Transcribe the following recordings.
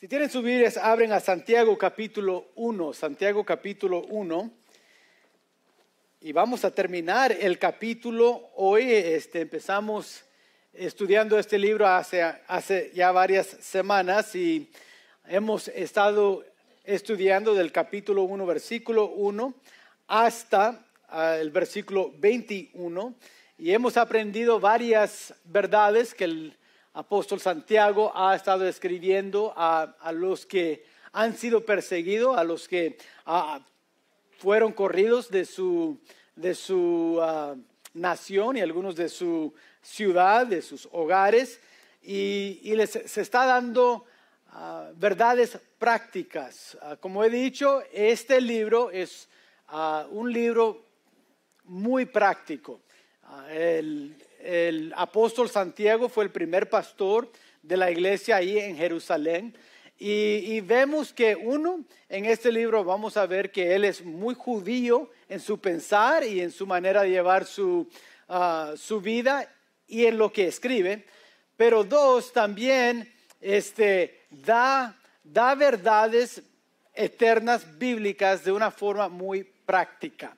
Si tienen sus Biblias, abren a Santiago capítulo 1, Santiago capítulo 1. Y vamos a terminar el capítulo hoy. Este, empezamos estudiando este libro hace, hace ya varias semanas y hemos estado estudiando del capítulo 1, versículo 1 hasta ah, el versículo 21 y hemos aprendido varias verdades que el apóstol Santiago ha estado escribiendo a, los que han sido perseguidos, a los que ah, fueron corridos de su, de su ah, nación y algunos de su ciudad, de sus hogares, y, les se está dando ah, verdades prácticas. como he dicho, este libro es un libro muy práctico. el, el apóstol Santiago fue el primer pastor de la iglesia ahí en Jerusalén. Y, vemos que uno, en este libro vamos a ver que él es muy judío en su pensar y en su manera de llevar su, ah, su vida y en lo que escribe. Pero dos, también este, da, da verdades eternas bíblicas de una forma muy práctica.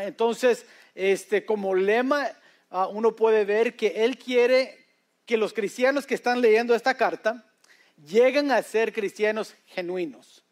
Entonces, este, como lema Ah, uno puede ver que él quiere que los cristianos que están leyendo esta carta lleguen a ser cristianos genuinos.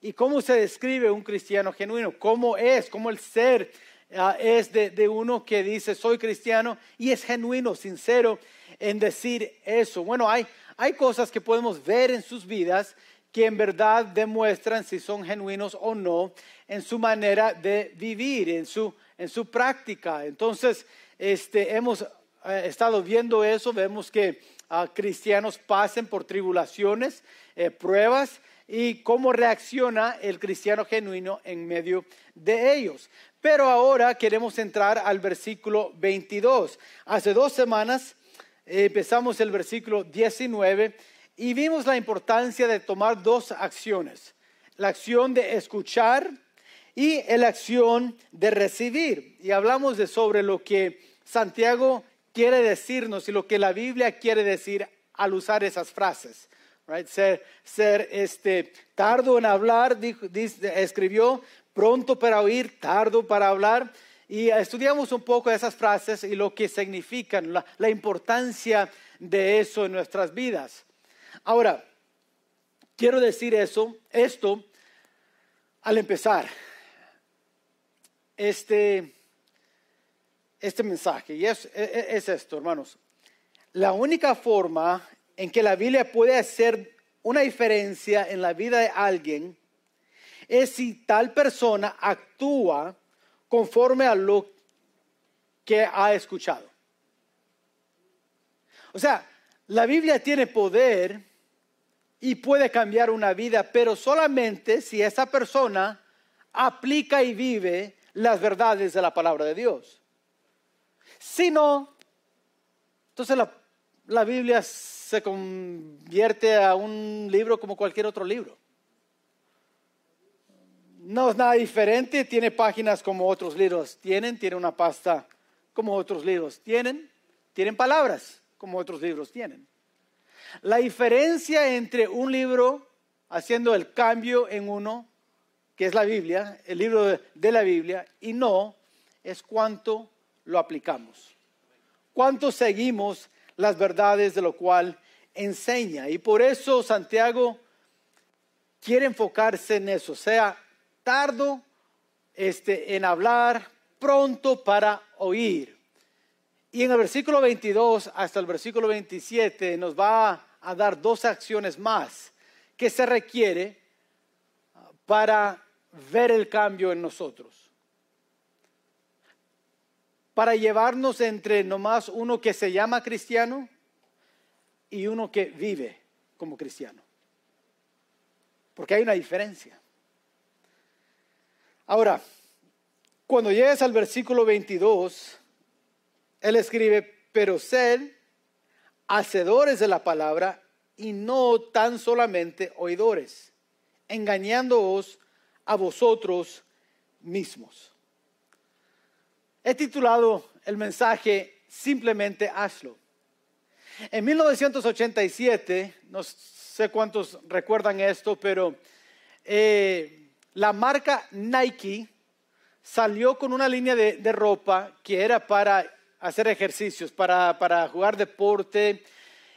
¿Y cómo se describe un cristiano genuino? ¿Cómo es? ¿Cómo el ser ah, es de, uno que dice soy cristiano y es genuino, sincero en decir eso? Bueno, hay, hay cosas que podemos ver en sus vidas que en verdad demuestran si son genuinos o no en su manera de vivir, en su, en su práctica. Entonces, este, hemos eh, estado viendo eso, vemos que ah, cristianos pasen por tribulaciones, eh, pruebas y cómo reacciona el cristiano genuino en medio de ellos. Pero ahora queremos entrar al versículo 22. Hace dos semanas eh, empezamos el versículo 19 y vimos la importancia de tomar dos acciones. La acción de escuchar y la acción de recibir. Y hablamos de sobre lo que Santiago quiere decirnos y lo que la Biblia quiere decir al usar esas frases. Ser, ser este, tardo en hablar, escribió, pronto para oír, tardo para hablar. Y estudiamos un poco esas frases y lo que significan, la, la importancia de eso en nuestras vidas. Ahora, quiero decir eso, esto, al empezar. Este, este mensaje y es, es, esto, hermanos. La única forma en que la Biblia puede hacer una diferencia en la vida de alguien es si tal persona actúa conforme a lo que ha escuchado. O sea, la Biblia tiene poder y puede cambiar una vida, pero solamente si esa persona aplica y vive las verdades de la palabra de Dios. Si no, entonces la, Biblia se convierte a un libro como cualquier otro libro. No es nada diferente, tiene páginas como otros libros tienen, tiene una pasta como otros libros tienen, tienen palabras como otros libros tienen. La diferencia entre un libro haciendo el cambio en uno, que es la Biblia, el libro de la Biblia, y no, es cuánto lo aplicamos? ¿Cuánto seguimos las verdades de lo cual enseña? Y por eso Santiago quiere enfocarse en eso, sea tardo este, en hablar, pronto para oír. Y en el versículo 22 hasta el versículo 27 nos va a dar dos acciones más que se requiere para ver el cambio en nosotros para llevarnos entre nomás uno que se llama cristiano y uno que vive como cristiano. Porque hay una diferencia. Ahora, cuando llegues al versículo 22, él escribe, pero sed hacedores de la palabra y no tan solamente oidores, engañándoos a vosotros mismos. He titulado el mensaje Simplemente hazlo. En 1987 nos sé cuántos recuerdan esto, pero eh, la marca Nike salió con una línea de, ropa que era para hacer ejercicios, para, jugar deporte,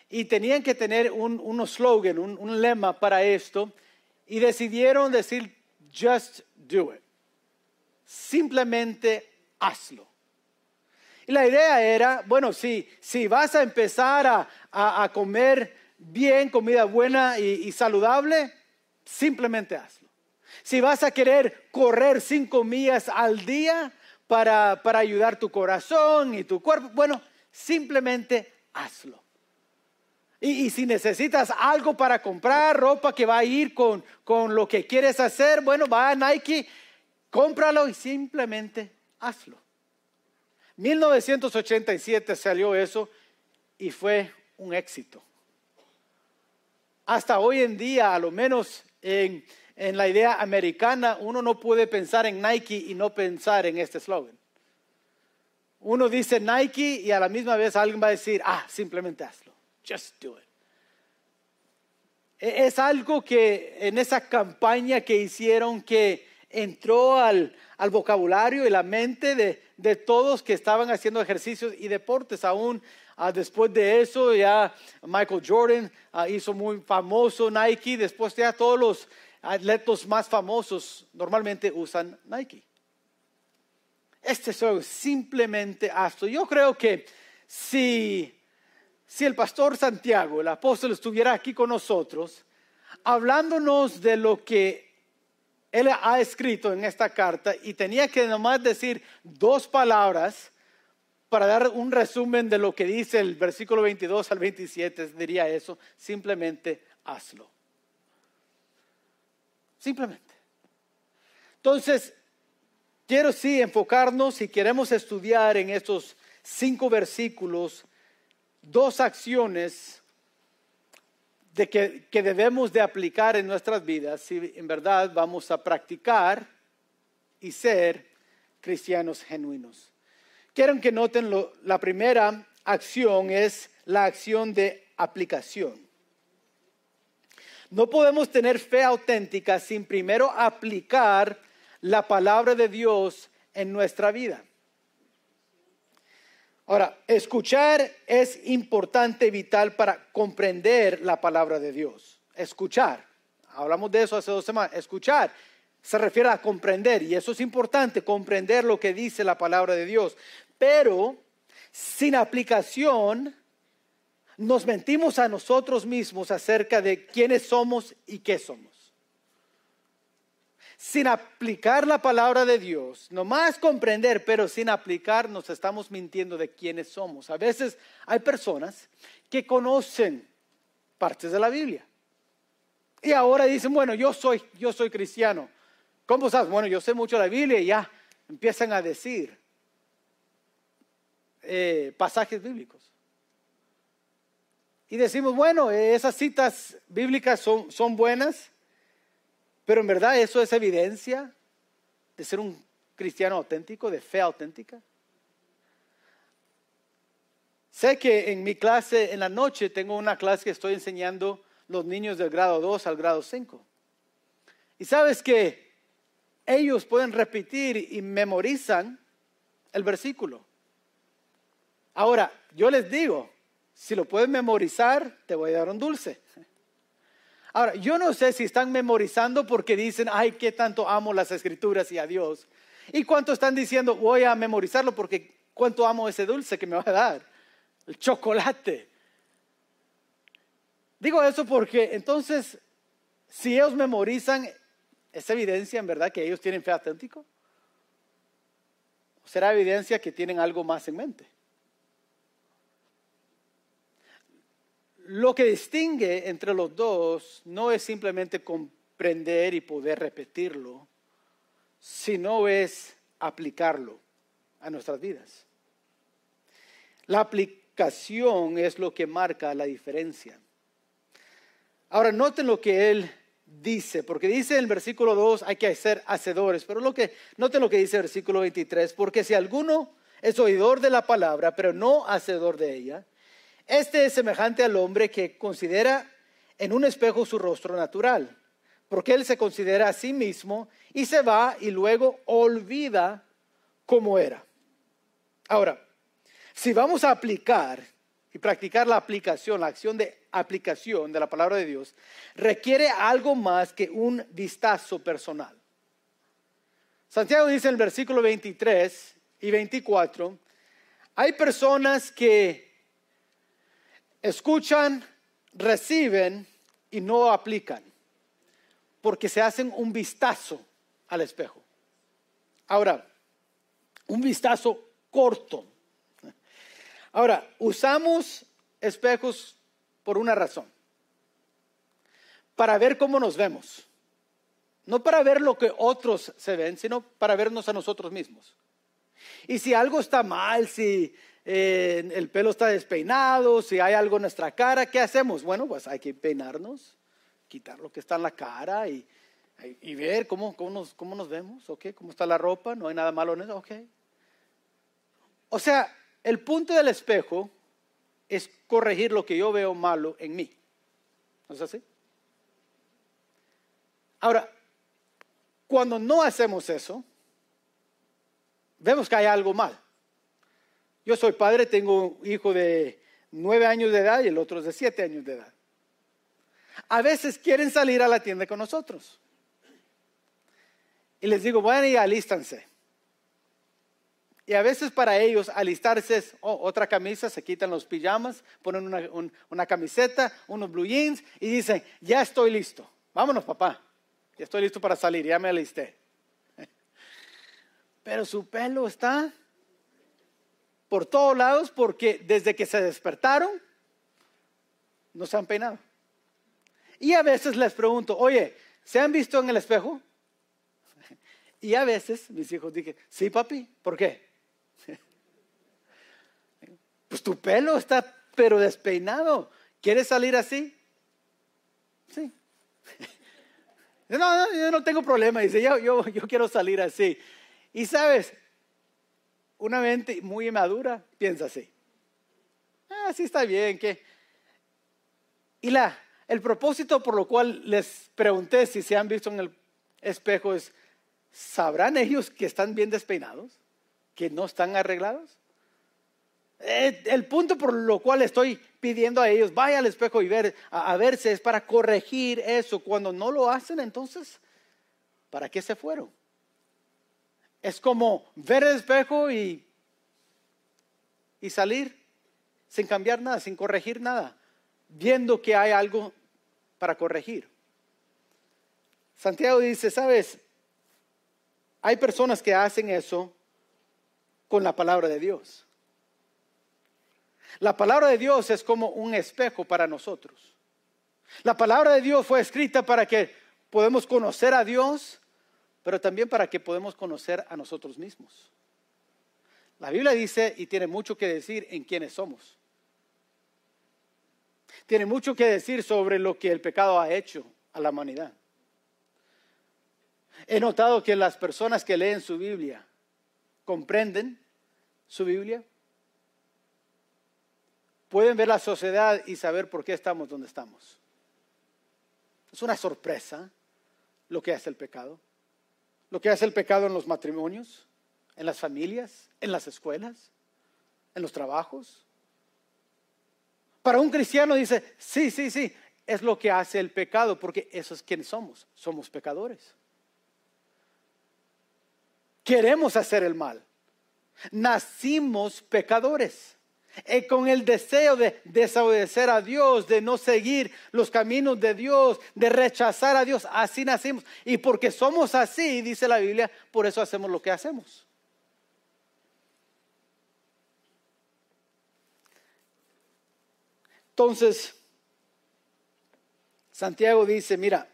y tenían que tener un, un slogan, un, un lema para esto, y decidieron decir, just do it. Simplemente hazlo. Y la idea era, bueno, si, si vas a empezar a, comer bien, comida buena y, saludable, simplemente hazlo. Si vas a querer correr cinco millas al día para, para ayudar tu corazón y tu cuerpo, bueno, simplemente hazlo. Y, y, si necesitas algo para comprar, ropa que va a ir con, con lo que quieres hacer, bueno, va a Nike, cómpralo y simplemente hazlo. 1987 salió eso y fue un éxito. Hasta hoy en día, a lo menos en, en la idea americana, uno no puede pensar en Nike y no pensar en este slogan. Uno dice Nike y a la misma vez alguien va a decir, ah, simplemente hazlo. Just do it. E, es algo que en esa campaña que hicieron que entró al, al vocabulario y la mente de, de, todos que estaban haciendo ejercicios y deportes. Aún ah, después de eso ya Michael Jordan ah, hizo muy famoso Nike. Después ya todos los atletas más famosos normalmente usan Nike. Este es simplemente hazlo. Yo creo que si, si el pastor Santiago, el apóstol, estuviera aquí con nosotros, hablándonos de lo que él ha escrito en esta carta y tenía que nomás decir dos palabras para dar un resumen de lo que dice el versículo 22 al 27, diría eso, simplemente hazlo. Simplemente. Entonces, quiero sí enfocarnos, si queremos estudiar en estos cinco versículos, dos acciones de que, debemos de aplicar en nuestras vidas si en verdad vamos a practicar y ser cristianos genuinos. Quiero que noten lo, la primera acción es la acción de aplicación. No podemos tener fe auténtica sin primero aplicar la palabra de Dios en nuestra vida. Ahora, escuchar es importante, vital para comprender la palabra de Dios. Escuchar. Hablamos de eso hace dos semanas. Escuchar se refiere a comprender y eso es importante, comprender lo que dice la palabra de Dios. Pero sin aplicación, nos mentimos a nosotros mismos acerca de quiénes somos y qué somos sin aplicar la palabra de Dios, nomás comprender, pero sin aplicar, nos estamos mintiendo de quiénes somos. A veces hay personas que conocen partes de la Biblia y ahora dicen, bueno, yo soy, yo soy cristiano. ¿Cómo sabes? Bueno, yo sé mucho la Biblia y ya empiezan a decir eh, pasajes bíblicos. Y decimos, bueno, esas citas bíblicas son buenas, pero en verdad eso es evidencia de ser un cristiano auténtico, de fe auténtica. Sé que en mi clase en la noche tengo una clase que estoy enseñando los niños del grado 2 al grado 5. Y sabes que ellos pueden repetir y memorizan el versículo. Ahora, yo les digo, si lo pueden memorizar, te voy a dar un dulce. Ahora, yo no sé si están memorizando porque dicen, ay, qué tanto amo las escrituras y a Dios. Y cuánto están diciendo, voy a memorizarlo porque cuánto amo ese dulce que me va a dar, el chocolate. Digo eso porque entonces, si ellos memorizan, ¿es evidencia en verdad que ellos tienen fe auténtico? ¿O será evidencia que tienen algo más en mente? Lo que distingue entre los dos no es simplemente comprender y poder repetirlo, sino es aplicarlo a nuestras vidas. La aplicación es lo que marca la diferencia. Ahora, noten lo que él dice, porque dice en el versículo 2 hay que ser hacedores, pero lo que, noten lo que dice el versículo 23, porque si alguno es oidor de la palabra, pero no hacedor de ella, este es semejante al hombre que considera en un espejo su rostro natural, porque él se considera a sí mismo y se va y luego olvida cómo era. Ahora, si vamos a aplicar y practicar la aplicación, la acción de aplicación de la palabra de Dios, requiere algo más que un vistazo personal. Santiago dice en el versículo 23 y 24, hay personas que escuchan, reciben y no aplican, porque se hacen un vistazo al espejo. Ahora, un vistazo corto. Ahora, usamos espejos por una razón, para ver cómo nos vemos. No para ver lo que otros se ven, sino para vernos a nosotros mismos. Y si algo está mal, si eh, el pelo está despeinado, si hay algo en nuestra cara, ¿qué hacemos? Bueno, pues hay que peinarnos, quitar lo que está en la cara y, ver cómo, nos, cómo nos vemos, ¿ok? ¿Cómo está la ropa? No hay nada malo en eso, ¿ok? O sea, el punto del espejo es corregir lo que yo veo malo en mí. ¿No es así? Ahora, cuando no hacemos eso, vemos que hay algo mal. Yo soy padre, tengo un hijo de nueve años de edad y el otro es de siete años de edad. A veces quieren salir a la tienda con nosotros. Y les digo, bueno, y alístanse. Y a veces para ellos alistarse es oh, otra camisa, se quitan los pijamas, ponen una, camiseta, unos blue jeans y dicen, ya estoy listo. Vámonos, papá estoy listo para salir, ya me alisté. Pero su pelo está por todos lados porque desde que se despertaron no se han peinado. Y a veces les pregunto, oye, ¿se han visto en el espejo? Y a veces mis hijos dicen, sí, papi, ¿por qué? Pues tu pelo está pero despeinado. ¿Quieres salir así? Sí. No, no, yo no tengo problema. Dice, yo, yo, yo quiero salir así. Y sabes, una mente muy inmadura piensa así. Ah, sí está bien. que Y la, el propósito por lo cual les pregunté si se han visto en el espejo es, ¿sabrán ellos que están bien despeinados? ¿Que no están arreglados? Eh, el punto por lo cual estoy pidiendo a ellos, vaya al espejo y ver, a, verse, es para corregir eso. Cuando no lo hacen, entonces, ¿para qué se fueron? Es como ver el espejo y, y salir sin cambiar nada, sin corregir nada, viendo que hay algo para corregir. Santiago dice, sabes, hay personas que hacen eso con la palabra de Dios. La palabra de Dios es como un espejo para nosotros. La palabra de Dios fue escrita para que podamos conocer a Dios, pero también para que podamos conocer a nosotros mismos. La Biblia dice y tiene mucho que decir en quiénes somos. Tiene mucho que decir sobre lo que el pecado ha hecho a la humanidad. He notado que las personas que leen su Biblia comprenden su Biblia, pueden ver la sociedad y saber por qué estamos donde estamos. Es una sorpresa lo que hace el pecado. Lo que hace el pecado en los matrimonios, en las familias, en las escuelas, en los trabajos. Para un cristiano dice, sí, sí, sí, es lo que hace el pecado, porque eso es quien somos, somos pecadores. Queremos hacer el mal. Nacimos pecadores. Eh, con el deseo de desobedecer a Dios, de no seguir los caminos de Dios, de rechazar a Dios. Así nacimos. Y porque somos así, dice la Biblia, por eso hacemos lo que hacemos. Entonces, Santiago dice, mira,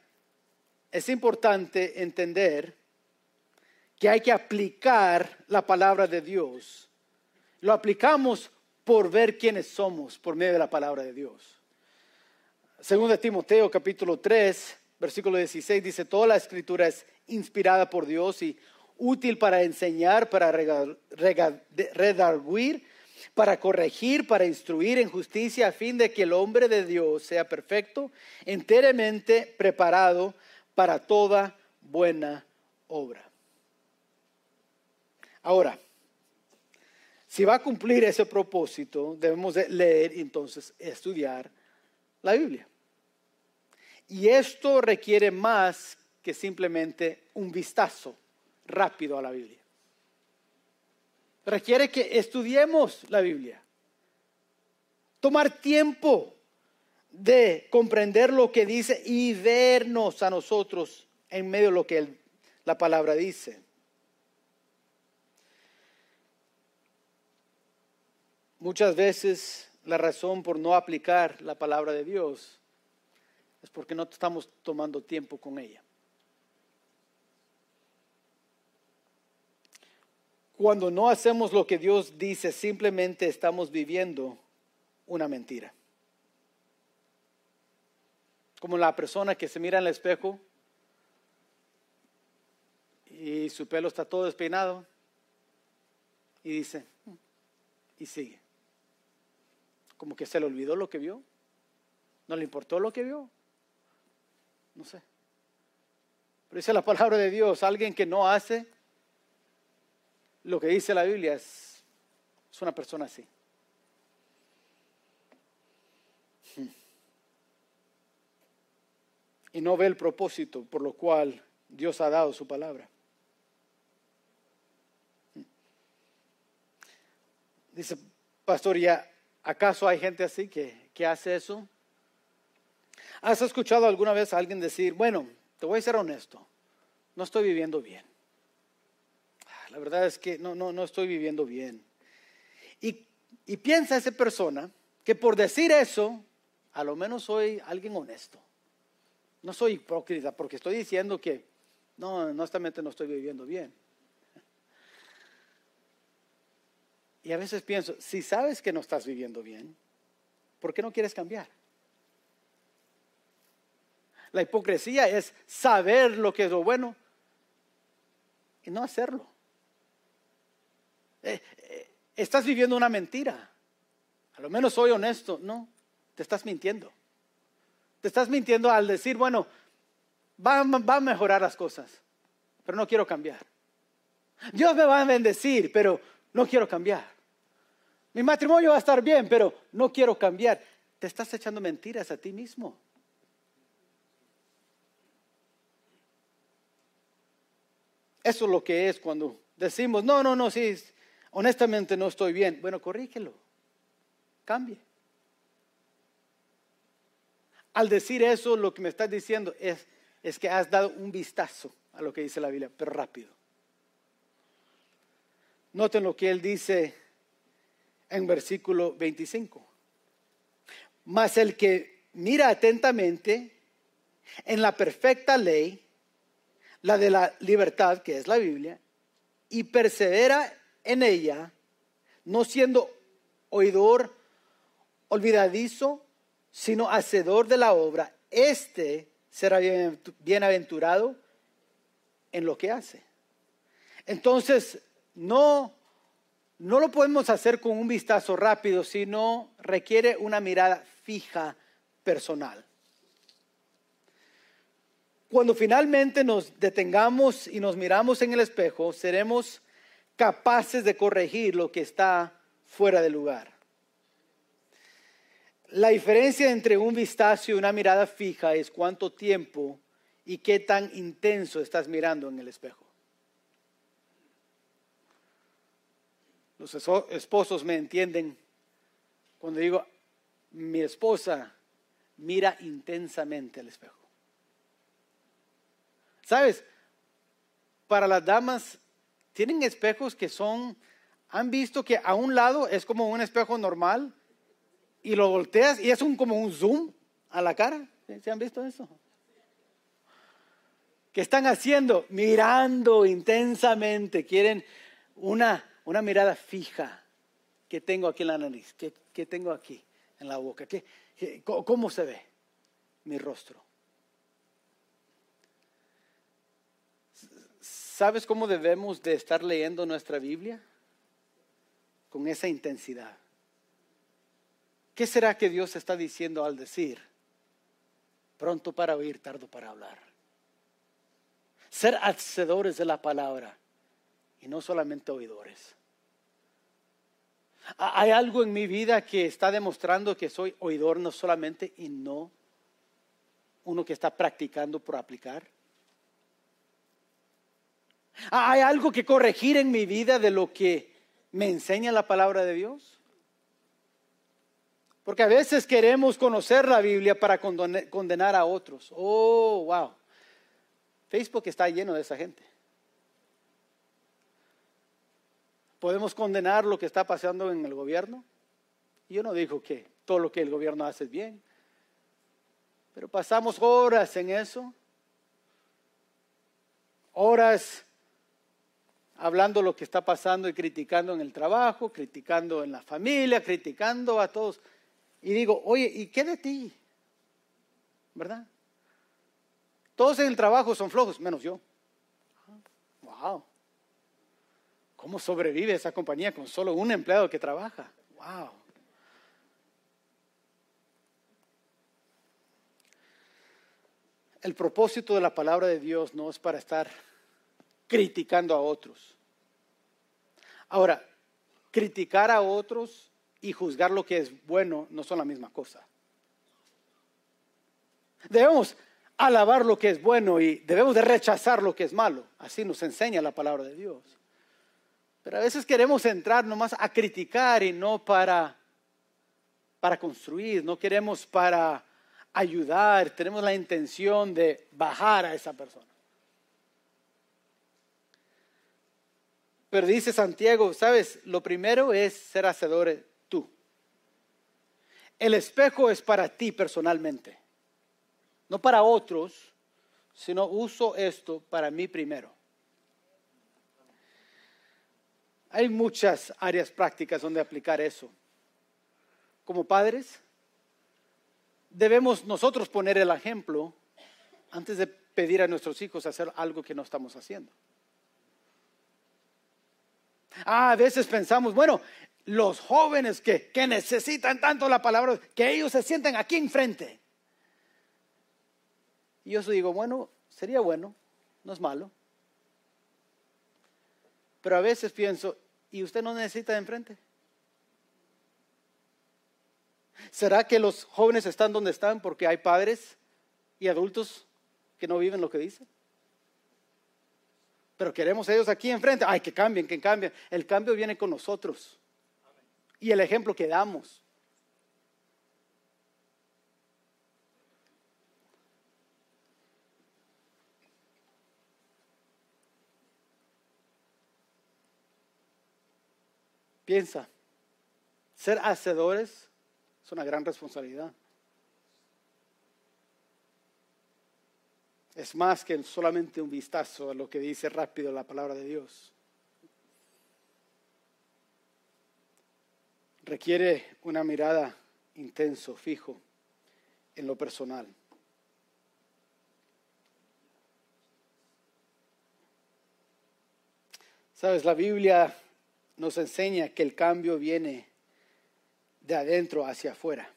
es importante entender que hay que aplicar la palabra de Dios. Lo aplicamos por ver quiénes somos por medio de la palabra de Dios. Según de Timoteo capítulo 3, versículo 16 dice, toda la escritura es inspirada por Dios y útil para enseñar, para redarguir, para corregir, para instruir en justicia, a fin de que el hombre de Dios sea perfecto, enteramente preparado para toda buena obra. Ahora, si va a cumplir ese propósito, debemos leer entonces, estudiar la Biblia. Y esto requiere más que simplemente un vistazo rápido a la Biblia. Requiere que estudiemos la Biblia. Tomar tiempo de comprender lo que dice y vernos a nosotros en medio de lo que la palabra dice. Muchas veces la razón por no aplicar la palabra de Dios es porque no estamos tomando tiempo con ella. Cuando no hacemos lo que Dios dice, simplemente estamos viviendo una mentira. Como la persona que se mira en el espejo y su pelo está todo despeinado y dice, mm", y sigue. Como que se le olvidó lo que vio. No le importó lo que vio. No sé. Pero dice la palabra de Dios, alguien que no hace lo que dice la Biblia es, una persona así. Hmm. Y no ve el propósito por lo cual Dios ha dado su palabra. Hmm. Dice, pastor, ¿ya acaso hay gente así que, que hace eso? ¿Has escuchado alguna vez a alguien decir, bueno, te voy a ser honesto, no estoy viviendo bien? Ah, la verdad es que no, no, no estoy viviendo bien. Y, y piensa esa persona que por decir eso, a lo menos soy alguien honesto. No soy hipócrita porque estoy diciendo que no, honestamente no estoy viviendo bien. Y a veces pienso, si sabes que no estás viviendo bien, ¿por qué no quieres cambiar? La hipocresía es saber lo que es lo bueno y no hacerlo. Eh, eh, estás viviendo una mentira. A lo menos soy honesto. No, te estás mintiendo. Te estás mintiendo al decir, bueno, va, va a mejorar las cosas, pero no quiero cambiar. Dios me va a bendecir, pero no quiero cambiar. Mi matrimonio va a estar bien, pero no quiero cambiar. Te estás echando mentiras a ti mismo. Eso es lo que es cuando decimos, no, no, no, sí, honestamente no estoy bien. Bueno, corrígelo, cambie. Al decir eso, lo que me estás diciendo es, es que has dado un vistazo a lo que dice la Biblia, pero rápido. Noten lo que él dice en versículo 25. Mas el que mira atentamente en la perfecta ley, la de la libertad, que es la Biblia, y persevera en ella, no siendo oidor olvidadizo, sino hacedor de la obra, este será bienaventurado en lo que hace. Entonces, no, no lo podemos hacer con un vistazo rápido, sino requiere una mirada fija personal. Cuando finalmente nos detengamos y nos miramos en el espejo, seremos capaces de corregir lo que está fuera de lugar. La diferencia entre un vistazo y una mirada fija es cuánto tiempo y qué tan intenso estás mirando en el espejo. Los esposos me entienden cuando digo, mi esposa mira intensamente al espejo. ¿Sabes? Para las damas, tienen espejos que son, han visto que a un lado es como un espejo normal y lo volteas y es un, como un zoom a la cara. ¿Se han visto eso? ¿Qué están haciendo? Mirando intensamente, quieren una, una mirada fija. ¿Qué tengo aquí en la nariz? ¿Qué, tengo aquí en la boca? ¿Qué, cómo se ve mi rostro? ¿Sabes cómo debemos de estar leyendo nuestra Biblia? con esa intensidad. ¿Qué será que Dios está diciendo al decir, pronto para oír, tardo para hablar? Ser hacedores de la palabra y no solamente oidores. Hay algo en mi vida que está demostrando que soy oidor no solamente y no uno que está practicando por aplicar. Hay algo que corregir en mi vida de lo que me enseña la palabra de Dios. Porque a veces queremos conocer la Biblia para condenar a otros. Oh, wow. Facebook está lleno de esa gente. ¿Podemos condenar lo que está pasando en el gobierno? Yo no digo que todo lo que el gobierno hace es bien, pero pasamos horas en eso, horas hablando lo que está pasando y criticando en el trabajo, criticando en la familia, criticando a todos. Y digo, oye, ¿y qué de ti? ¿Verdad? Todos en el trabajo son flojos, menos yo. Wow. ¿Cómo sobrevive esa compañía con solo un empleado que trabaja? Wow. El propósito de la palabra de Dios no es para estar criticando a otros. Ahora, criticar a otros y juzgar lo que es bueno no son la misma cosa. Debemos alabar lo que es bueno y debemos de rechazar lo que es malo. Así nos enseña la palabra de Dios. Pero a veces queremos entrar nomás a criticar y no para, para construir, no queremos para ayudar, tenemos la intención de bajar a esa persona. Pero dice Santiago, sabes, lo primero es ser hacedor tú. El espejo es para ti personalmente, no para otros, sino uso esto para mí primero. Hay muchas áreas prácticas donde aplicar eso. Como padres, debemos nosotros poner el ejemplo antes de pedir a nuestros hijos hacer algo que no estamos haciendo. Ah, a veces pensamos, bueno, los jóvenes que, que necesitan tanto la palabra, que ellos se sienten aquí enfrente. Y yo digo, bueno, sería bueno, no es malo. Pero a veces pienso, ¿y usted no necesita de enfrente? ¿Será que los jóvenes están donde están porque hay padres y adultos que no viven lo que dicen? Pero queremos ellos aquí enfrente. Ay, que cambien, que cambien. El cambio viene con nosotros. Y el ejemplo que damos. Piensa, ser hacedores es una gran responsabilidad. Es más que solamente un vistazo a lo que dice rápido la palabra de Dios. Requiere una mirada intenso, fijo, en lo personal. Sabes, la Biblia nos enseña que el cambio viene de adentro hacia afuera,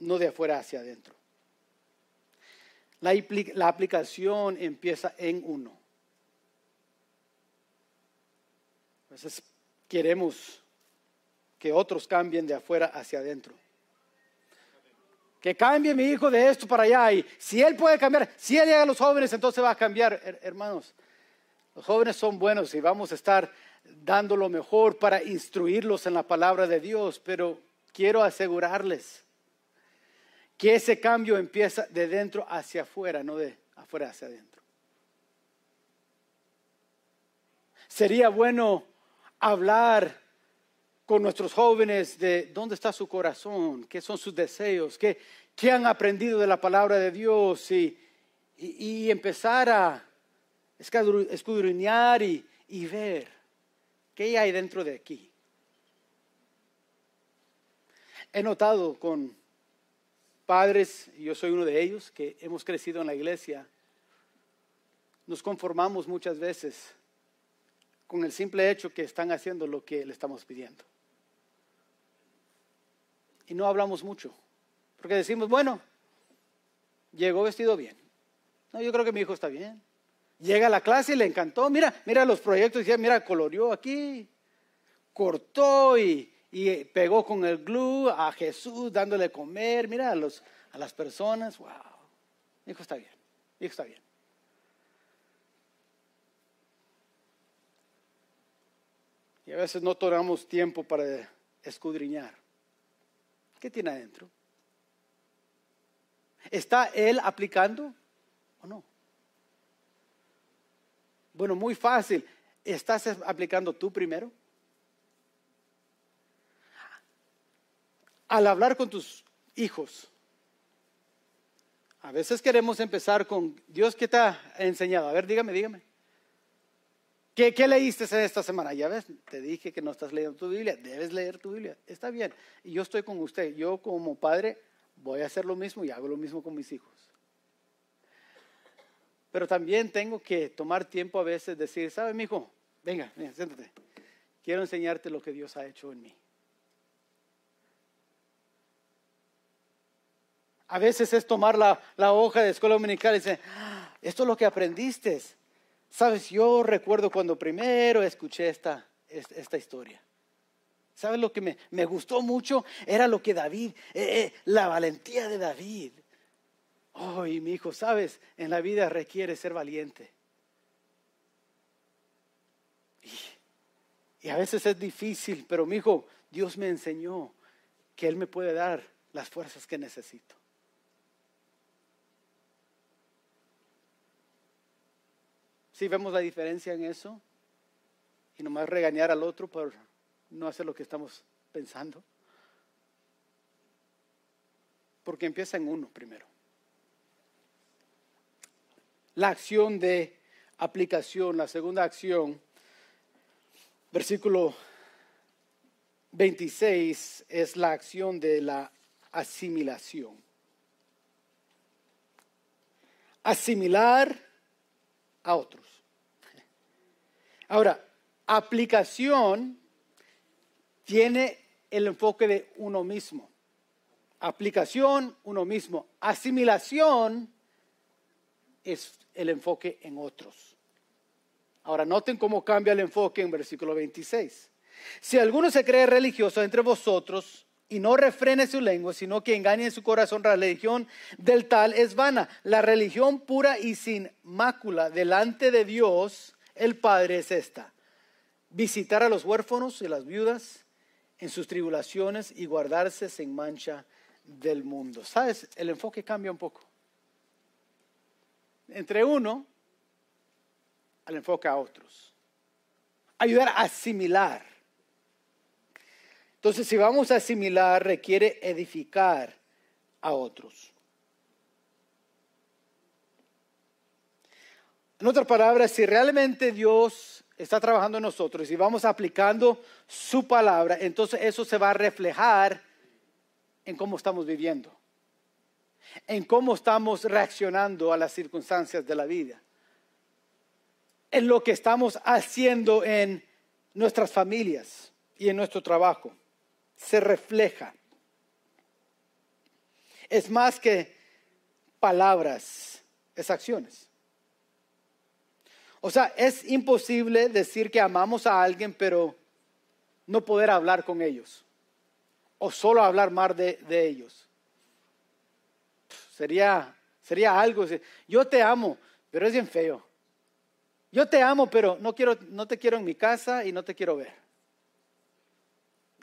no de afuera hacia adentro. La, aplicación empieza en uno. A veces queremos que otros cambien de afuera hacia adentro. Que cambie mi hijo de esto para allá. Y si él puede cambiar, si él llega a los jóvenes, entonces va a cambiar. Hermanos, los jóvenes son buenos y vamos a estar dando lo mejor para instruirlos en la palabra de Dios, pero quiero asegurarles que ese cambio empieza de dentro hacia afuera, no de afuera hacia adentro. Sería bueno hablar con nuestros jóvenes de dónde está su corazón, qué son sus deseos, qué, han aprendido de la palabra de Dios y, y empezar a escudriñar y, y ver ¿Qué hay dentro de aquí? He notado con padres, yo soy uno de ellos, que hemos crecido en la iglesia, nos conformamos muchas veces con el simple hecho que están haciendo lo que le estamos pidiendo. Y no hablamos mucho, porque decimos, bueno, llegó vestido bien. No, yo creo que mi hijo está bien. Llega a la clase y le encantó. Mira, mira los proyectos. Mira, coloreó aquí, cortó y, y pegó con el glue a Jesús dándole comer. Mira a, los, a las personas. Wow. Hijo está bien. Hijo está bien. Y a veces no tomamos tiempo para escudriñar. ¿Qué tiene adentro? ¿Está él aplicando o no? Bueno, muy fácil. ¿Estás aplicando tú primero? Al hablar con tus hijos, a veces queremos empezar con Dios que te ha enseñado. A ver, dígame, dígame. ¿Qué, ¿Qué, leíste esta semana? Ya ves, te dije que no estás leyendo tu Biblia. Debes leer tu Biblia. Está bien. Y yo estoy con usted. Yo como padre voy a hacer lo mismo y hago lo mismo con mis hijos. Pero también tengo que tomar tiempo a veces decir, ¿sabe, mi hijo? Venga, venga, siéntate. Quiero enseñarte lo que Dios ha hecho en mí. A veces es tomar la, la hoja de escuela dominical y decir, ah, esto es lo que aprendiste. Sabes, yo recuerdo cuando primero escuché esta, esta historia. ¿Sabes lo que me, me, gustó mucho? Era lo que David, eh, eh, la valentía de David. Oh, y mi hijo, sabes, en la vida requiere ser valiente. Y, a veces es difícil, pero mi hijo, Dios me enseñó que Él me puede dar las fuerzas que necesito. ¿Sí vemos la diferencia en eso? Y nomás regañar al otro por no hacer lo que estamos pensando. Porque empieza en uno primero. La acción de aplicación, la segunda acción, versículo 26, es la acción de la asimilación. Asimilar a otros. Ahora, aplicación tiene el enfoque de uno mismo. Aplicación, uno mismo. Asimilación es el enfoque en otros. Ahora, noten cómo cambia el enfoque en versículo 26. Si alguno se cree religioso entre vosotros y no refrene su lengua, sino que engañe en su corazón, la religión del tal es vana. La religión pura y sin mácula delante de Dios el Padre es esta, visitar a los huérfanos y las viudas en sus tribulaciones y guardarse sin mancha del mundo. ¿Sabes? El enfoque cambia un poco. Entre uno al enfoque a otros. Ayudar a asimilar. Entonces, si vamos a asimilar, requiere edificar a otros. En otras palabras, si realmente Dios está trabajando en nosotros y vamos aplicando su palabra, entonces eso se va a reflejar en cómo estamos viviendo, en cómo estamos reaccionando a las circunstancias de la vida, en lo que estamos haciendo en nuestras familias y en nuestro trabajo. Se refleja. Es más que palabras, es acciones. O sea, es imposible decir que amamos a alguien, pero no poder hablar con ellos. O solo hablar más de, ellos. Sería, sería algo. Yo te amo, pero es bien feo. Yo te amo, pero no, quiero, no te quiero en mi casa y no te quiero ver.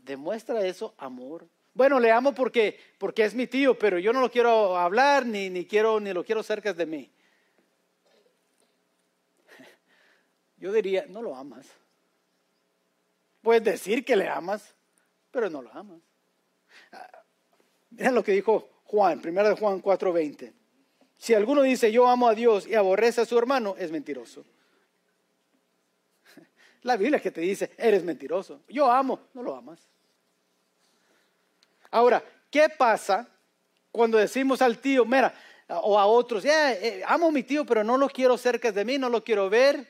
Demuestra eso amor. Bueno, le amo porque, porque es mi tío, pero yo no lo quiero hablar ni, ni, quiero, ni lo quiero cerca de mí. Yo diría, no lo amas. Puedes decir que le amas, pero no lo amas. Ah, mira lo que dijo Juan, primero de Juan 4:20. Si alguno dice yo amo a Dios y aborrece a su hermano, es mentiroso. La Biblia que te dice, eres mentiroso. Yo amo, no lo amas. Ahora, ¿qué pasa cuando decimos al tío, mira, o a otros, eh, amo a mi tío, pero no lo quiero cerca de mí, no lo quiero ver?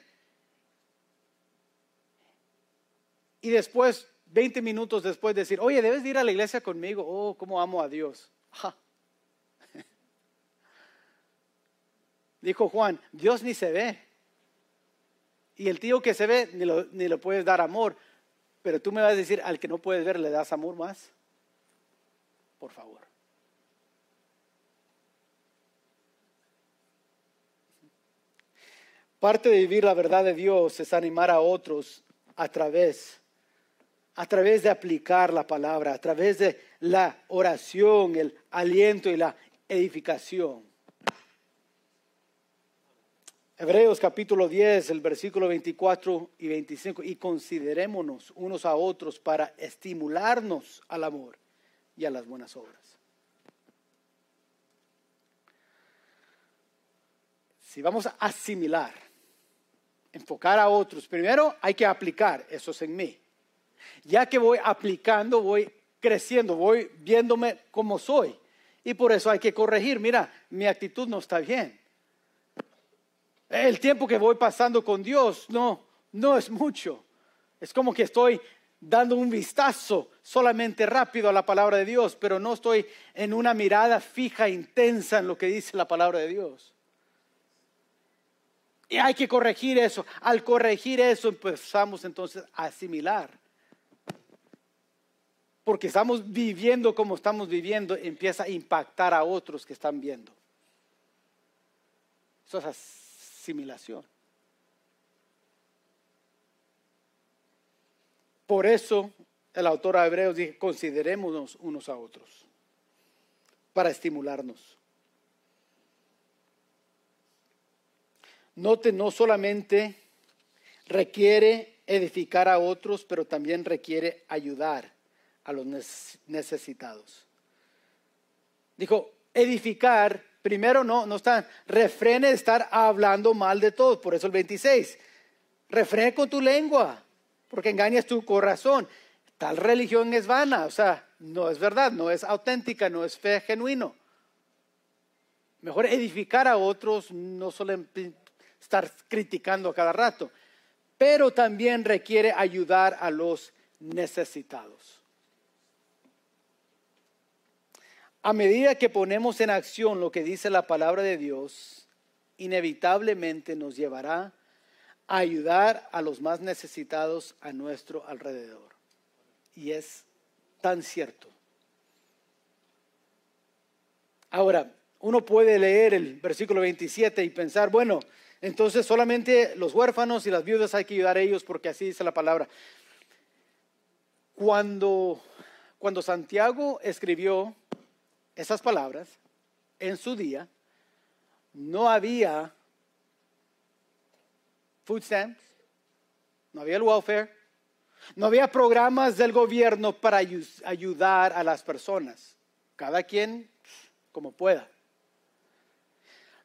y después, 20 minutos después, decir, oye, debes ir a la iglesia conmigo. Oh, cómo amo a Dios. Dijo Juan, Dios ni se ve. Y el tío que se ve, ni, lo, ni le puedes dar amor. Pero tú me vas a decir, al que no puedes ver, ¿le das amor más? Por favor. Parte de vivir la verdad de Dios es animar a otros a través, a través de aplicar la palabra, a través de la oración, el aliento y la edificación. Hebreos capítulo 10, el versículo 24 y 25, y considerémonos unos a otros para estimularnos al amor y a las buenas obras. Si vamos a asimilar, enfocar a otros, primero hay que aplicar, eso es en mí. Ya que voy aplicando, voy creciendo, voy viéndome como soy. Y por eso hay que corregir, mira, mi actitud no está bien el tiempo que voy pasando con Dios no, no es mucho. Es como que estoy dando un vistazo solamente rápido a la palabra de Dios, pero no estoy en una mirada fija, intensa en lo que dice la palabra de Dios. Y hay que corregir eso. Al corregir eso empezamos entonces a asimilar. Porque estamos viviendo como estamos viviendo, empieza a impactar a otros que están viendo. Eso es así por eso el autor a Hebreos dice, considerémonos unos a otros para estimularnos. Note, no solamente requiere edificar a otros, pero también requiere ayudar a los necesitados. Dijo, edificar Primero, no, no están, refrene de estar hablando mal de todos. Por eso el 26, refrene con tu lengua, porque engañas tu corazón. Tal religión es vana, o sea, no es verdad, no es auténtica, no es fe genuino. Mejor edificar a otros, no solo estar criticando a cada rato, pero también requiere ayudar a los necesitados. A medida que ponemos en acción lo que dice la palabra de Dios, inevitablemente nos llevará a ayudar a los más necesitados a nuestro alrededor. Y es tan cierto. Ahora, uno puede leer el versículo 27 y pensar, bueno, entonces solamente los huérfanos y las viudas hay que ayudar a ellos porque así dice la palabra. Cuando, cuando Santiago escribió esas palabras, en su día no había food stamps, no había el welfare, no había programas del gobierno para ayudar a las personas, cada quien como pueda.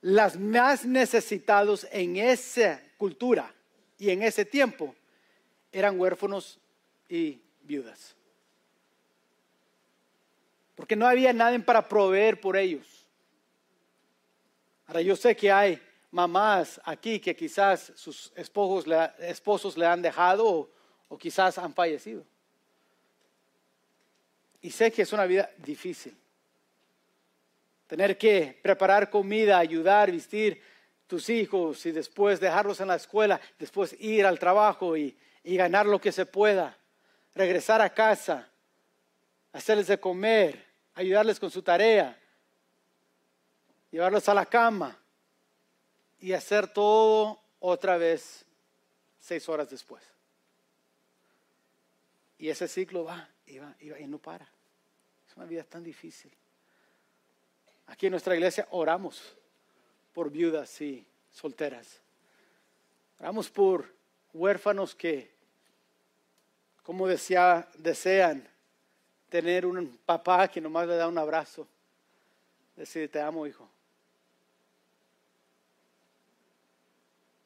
Las más necesitados en esa cultura y en ese tiempo eran huérfanos y viudas porque no había nadie para proveer por ellos. Ahora yo sé que hay mamás aquí que quizás sus esposos le, esposos le han dejado o, o quizás han fallecido. Y sé que es una vida difícil. Tener que preparar comida, ayudar, vestir tus hijos y después dejarlos en la escuela, después ir al trabajo y, y ganar lo que se pueda, regresar a casa, hacerles de comer, ayudarles con su tarea, llevarlos a la cama y hacer todo otra vez seis horas después. Y ese ciclo va y va y va y no para. Es una vida tan difícil. Aquí en nuestra iglesia oramos por viudas y solteras. Oramos por huérfanos que, como decía, desean tener un papá que nomás le da un abrazo, decir te amo hijo.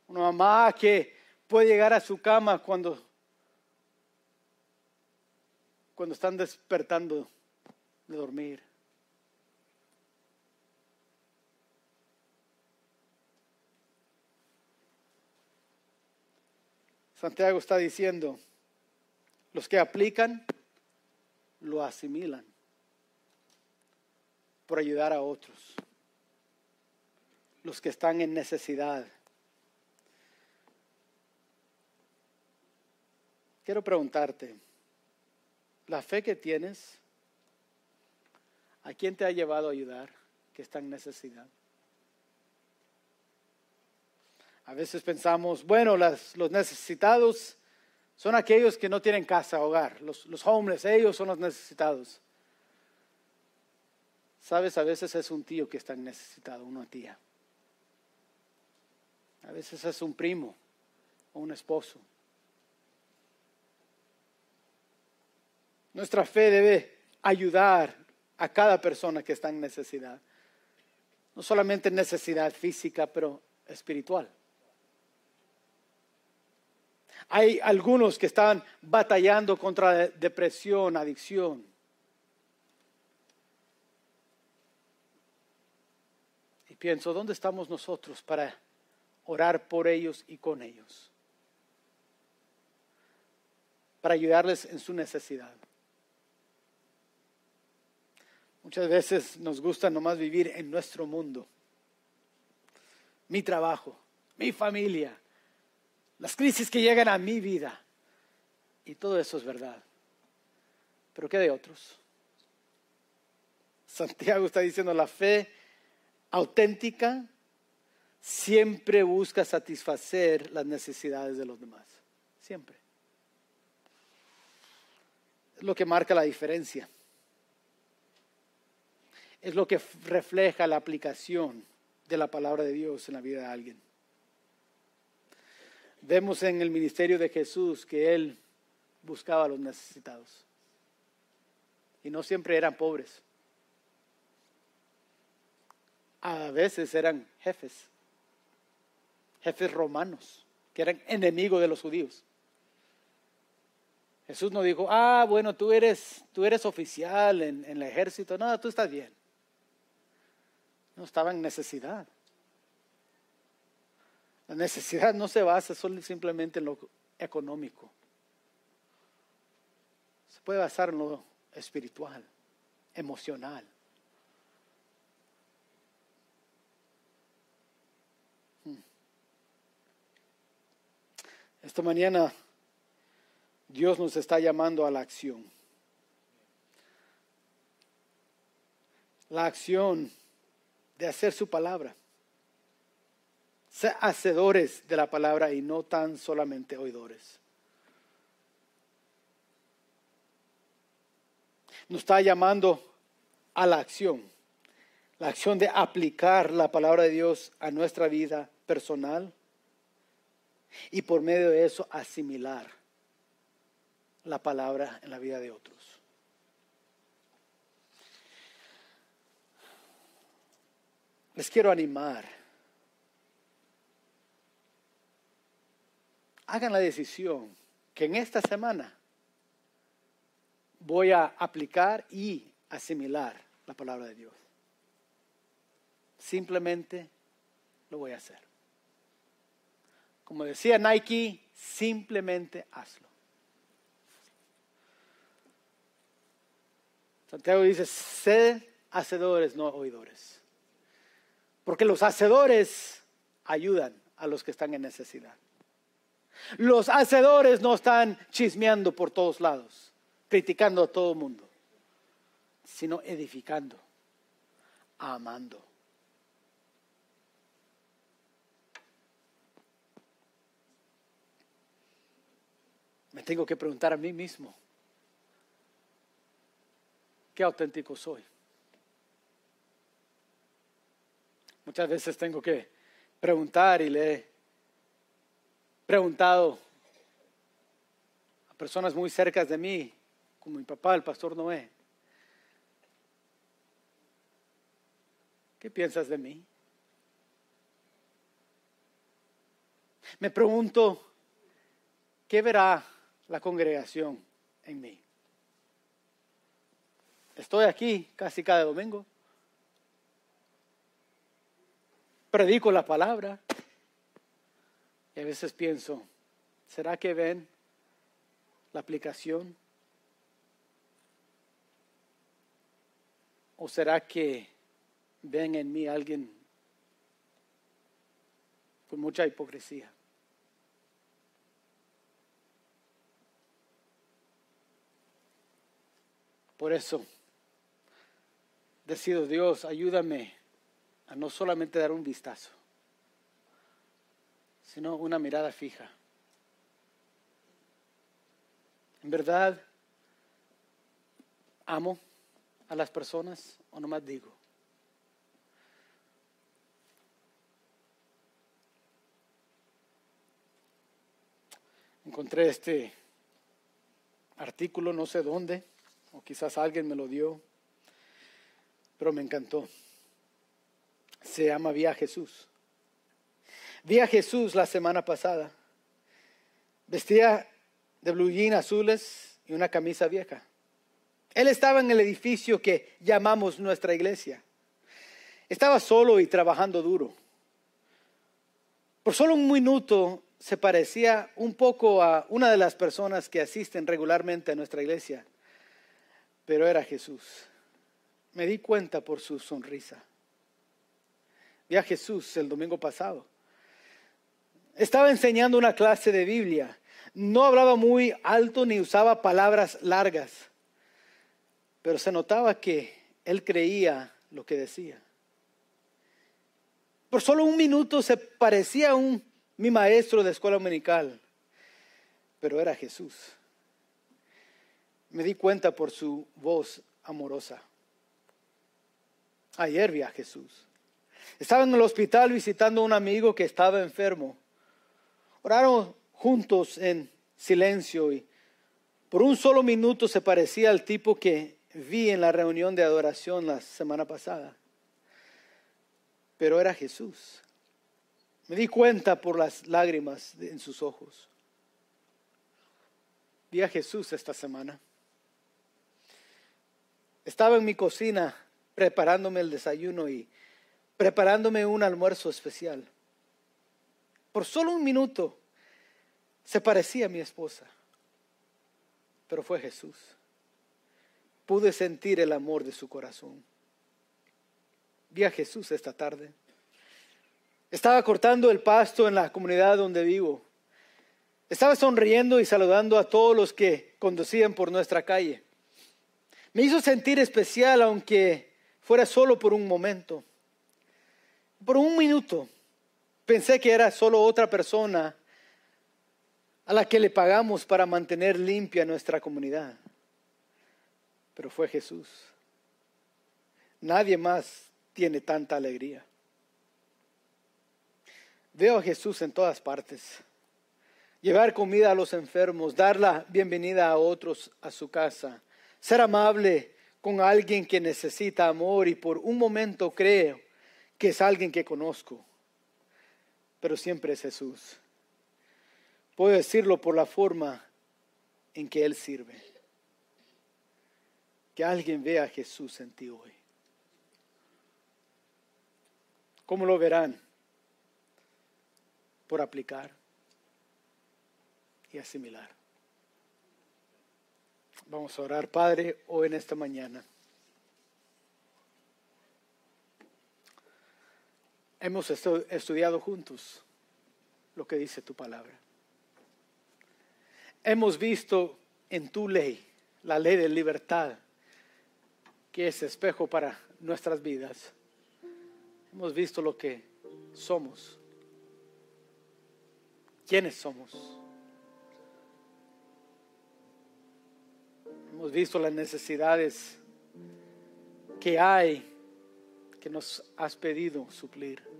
Una mamá que puede llegar a su cama cuando, cuando están despertando de dormir. Santiago está diciendo, Los que aplican lo asimilan por ayudar a otros. Los que están en necesidad. Quiero preguntarte, ¿la fe que tienes, a quién te ha llevado a ayudar que está en necesidad? A veces pensamos, bueno, las, los necesitados son aquellos que no tienen casa, hogar, los, homeless, ellos son los necesitados. Sabes, a veces es un tío que está necesitado, una tía. A veces es un primo o un esposo. Nuestra fe debe ayudar a cada persona que está en necesidad. No solamente necesidad física, pero espiritual. Hay algunos que están batallando contra depresión, adicción. Y pienso, ¿dónde estamos nosotros para orar por ellos y con ellos? Para ayudarles en su necesidad. Muchas veces nos gusta nomás vivir en nuestro mundo. Mi trabajo, mi familia, las crisis que llegan a mi vida. Y todo eso es verdad. Pero ¿qué de otros? Santiago está diciendo, la fe auténtica siempre busca satisfacer las necesidades de los demás. Siempre. Es lo que marca la diferencia. Es lo que refleja la aplicación de la palabra de Dios en la vida de alguien. Vemos en el ministerio de Jesús que Él buscaba a los necesitados. Y no siempre eran pobres. A veces eran jefes, jefes romanos, que eran enemigos de los judíos. Jesús no dijo, ah, bueno, tú eres, tú eres oficial en, el ejército. No, tú estás bien. No estaba en necesidad. La necesidad no se basa solo simplemente en lo económico. Se puede basar en lo espiritual, emocional. Hmm. Esta mañana Dios nos está llamando a la acción. La acción de hacer su palabra hacedores de la palabra y no tan solamente oidores. Nos está llamando a la acción, la acción de aplicar la palabra de Dios a nuestra vida personal y por medio de eso asimilar la palabra en la vida de otros. Les quiero animar hagan la decisión que en esta semana voy a aplicar y asimilar la palabra de Dios. Simplemente lo voy a hacer. Como decía Nike, simplemente hazlo. Santiago dice, sed hacedores, no oidores. Porque los hacedores ayudan a los que están en necesidad. Los hacedores no están chismeando por todos lados, criticando a todo el mundo, sino edificando, amando. Me tengo que preguntar a mí mismo, ¿qué auténtico soy? Muchas veces tengo que preguntar y leer preguntado a personas muy cercas de mí, como mi papá, el pastor Noé, ¿qué piensas de mí? Me pregunto, ¿qué verá la congregación en mí? Estoy aquí casi cada domingo. Predico la palabra. Y a veces pienso, ¿será que ven la aplicación? ¿O será que ven en mí alguien con mucha hipocresía? Por eso, decido Dios, ayúdame a no solamente dar un vistazo, sino una mirada fija. En verdad, amo a las personas o nomás digo. Encontré este artículo, no sé dónde, o quizás alguien me lo dio, pero me encantó. Se llama Vía Jesús. Vi a Jesús la semana pasada. Vestía de blue azules y una camisa vieja. Él estaba en el edificio que llamamos nuestra iglesia. Estaba solo y trabajando duro. Por solo un minuto se parecía un poco a una de las personas que asisten regularmente a nuestra iglesia, pero era Jesús. Me di cuenta por su sonrisa. Vi a Jesús el domingo pasado. Estaba enseñando una clase de Biblia. No hablaba muy alto ni usaba palabras largas pero se notaba que él creía lo que decía. Por solo un minuto se parecía a un, mi maestro de escuela dominical, pero era Jesús. Me di cuenta por su voz amorosa. Ayer vi a Jesús. Estaba en el hospital visitando a un amigo que estaba enfermo. Oraron juntos en silencio y por un solo minuto se parecía al tipo que vi en la reunión de adoración la semana pasada. Pero era Jesús. Me di cuenta por las lágrimas en sus ojos. Vi a Jesús esta semana. Estaba en mi cocina preparándome el desayuno y preparándome un almuerzo especial. Por solo un minuto se parecía a mi esposa, pero fue Jesús pude sentir el amor de su corazón. Vi a Jesús esta tarde. Estaba cortando el pasto en la comunidad donde vivo. Estaba sonriendo y saludando a todos los que conducían por nuestra calle. Me hizo sentir especial aunque fuera solo por un momento. Por un minuto pensé que era solo otra persona a la que le pagamos para mantener limpia nuestra comunidad pero fue Jesús. Nadie más tiene tanta alegría. Veo a Jesús en todas partes. Llevar comida a los enfermos, dar la bienvenida a otros a su casa, ser amable con alguien que necesita amor y por un momento creo que es alguien que conozco, pero siempre es Jesús. Puedo decirlo por la forma en que Él sirve que alguien vea a Jesús en ti hoy. ¿Cómo lo verán? Por aplicar y asimilar. Vamos a orar, Padre, hoy en esta mañana. Hemos estudiado juntos lo que dice tu palabra. Hemos visto en tu ley, la ley de libertad, que es espejo para nuestras vidas. Hemos visto lo que somos. ¿Quiénes somos? Hemos visto las necesidades que hay que nos has pedido suplir.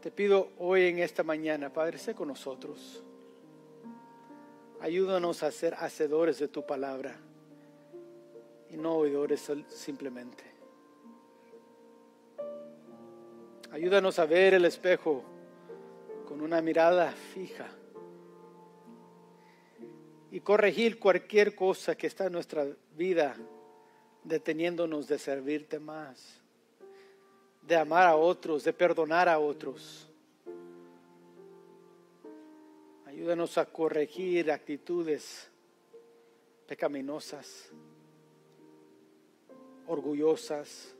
Te pido hoy en esta mañana, Padre, sé con nosotros. Ayúdanos a ser hacedores de tu palabra y no oidores simplemente. Ayúdanos a ver el espejo con una mirada fija y corregir cualquier cosa que está en nuestra vida deteniéndonos de servirte más, de amar a otros, de perdonar a otros. Ayúdanos a corregir actitudes pecaminosas, orgullosas.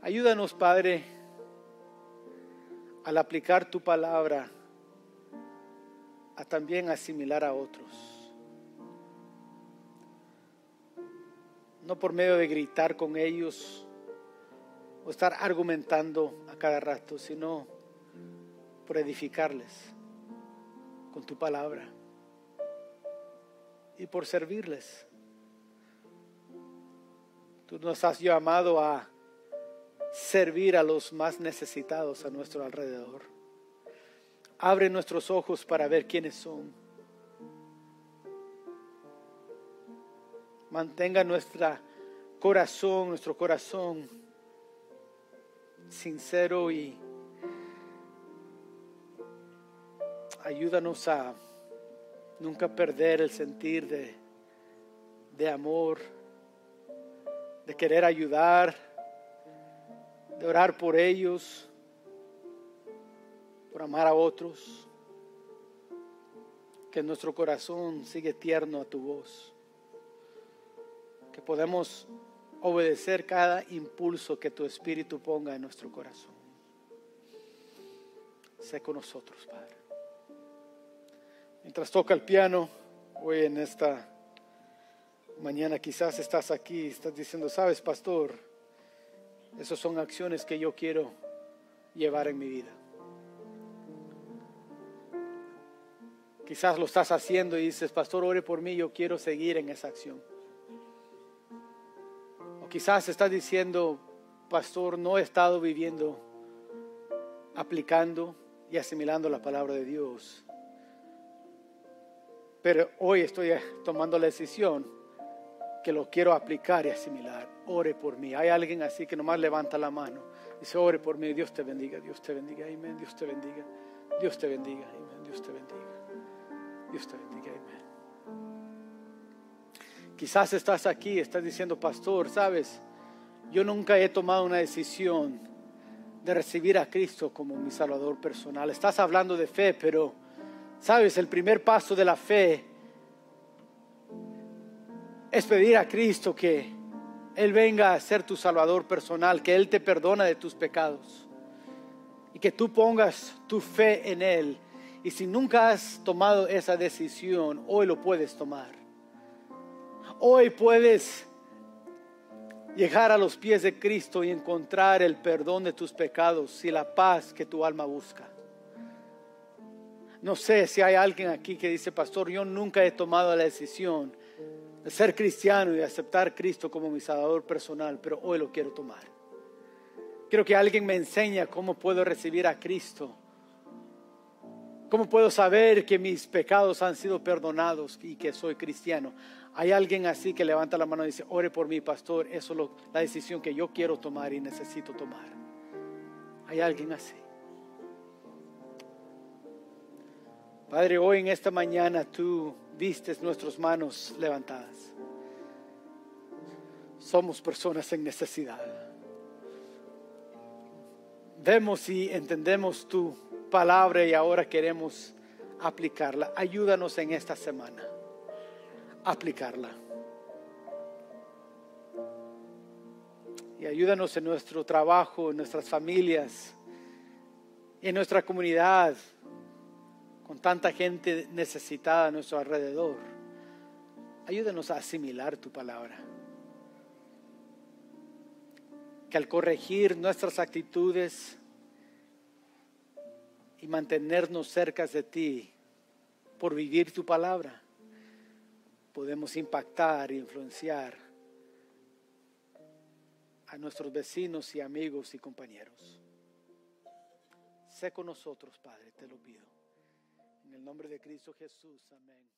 Ayúdanos, Padre, al aplicar tu palabra a también asimilar a otros. No por medio de gritar con ellos o estar argumentando a cada rato, sino por edificarles con tu palabra y por servirles. Tú nos has llamado a servir a los más necesitados a nuestro alrededor. Abre nuestros ojos para ver quiénes son. Mantenga nuestro corazón, nuestro corazón sincero y ayúdanos a nunca perder el sentir de, de amor, de querer ayudar, de orar por ellos, por amar a otros. Que nuestro corazón sigue tierno a tu voz. Que podemos obedecer cada impulso que tu Espíritu ponga en nuestro corazón. Sé con nosotros, Padre. Mientras toca el piano, hoy en esta mañana quizás estás aquí, estás diciendo, sabes, pastor, esas son acciones que yo quiero llevar en mi vida. Quizás lo estás haciendo y dices, pastor, ore por mí, yo quiero seguir en esa acción. Quizás estás diciendo, pastor, no he estado viviendo, aplicando y asimilando la palabra de Dios. Pero hoy estoy tomando la decisión que lo quiero aplicar y asimilar. Ore por mí. Hay alguien así que nomás levanta la mano. Dice, ore por mí. Dios te bendiga, Dios te bendiga. Amén. Dios te bendiga. Dios te bendiga. Amén. Dios te bendiga. Dios te bendiga. Amén. Quizás estás aquí, estás diciendo, pastor, sabes, yo nunca he tomado una decisión de recibir a Cristo como mi Salvador personal. Estás hablando de fe, pero Sabes, el primer paso de la fe es pedir a Cristo que Él venga a ser tu Salvador personal, que Él te perdona de tus pecados y que tú pongas tu fe en Él. Y si nunca has tomado esa decisión, hoy lo puedes tomar. Hoy puedes llegar a los pies de Cristo y encontrar el perdón de tus pecados y la paz que tu alma busca. No sé si hay alguien aquí que dice, pastor, yo nunca he tomado la decisión de ser cristiano y de aceptar a Cristo como mi salvador personal, pero hoy lo quiero tomar. Quiero que alguien me enseñe cómo puedo recibir a Cristo. ¿Cómo puedo saber que mis pecados han sido perdonados y que soy cristiano? Hay alguien así que levanta la mano y dice, ore por mí, pastor, eso es la decisión que yo quiero tomar y necesito tomar. Hay alguien así. Padre, hoy en esta mañana tú vistes nuestras manos levantadas. Somos personas en necesidad. Vemos y entendemos tu palabra y ahora queremos aplicarla. Ayúdanos en esta semana aplicarla. Y ayúdanos en nuestro trabajo, en nuestras familias, en nuestra comunidad con tanta gente necesitada a nuestro alrededor. Ayúdenos a asimilar tu palabra. Que al corregir nuestras actitudes y mantenernos cerca de ti por vivir tu palabra, podemos impactar influenciar a nuestros vecinos y amigos y compañeros. Sé con nosotros, Padre, te lo pido. En el nombre de Cristo Jesús, amén.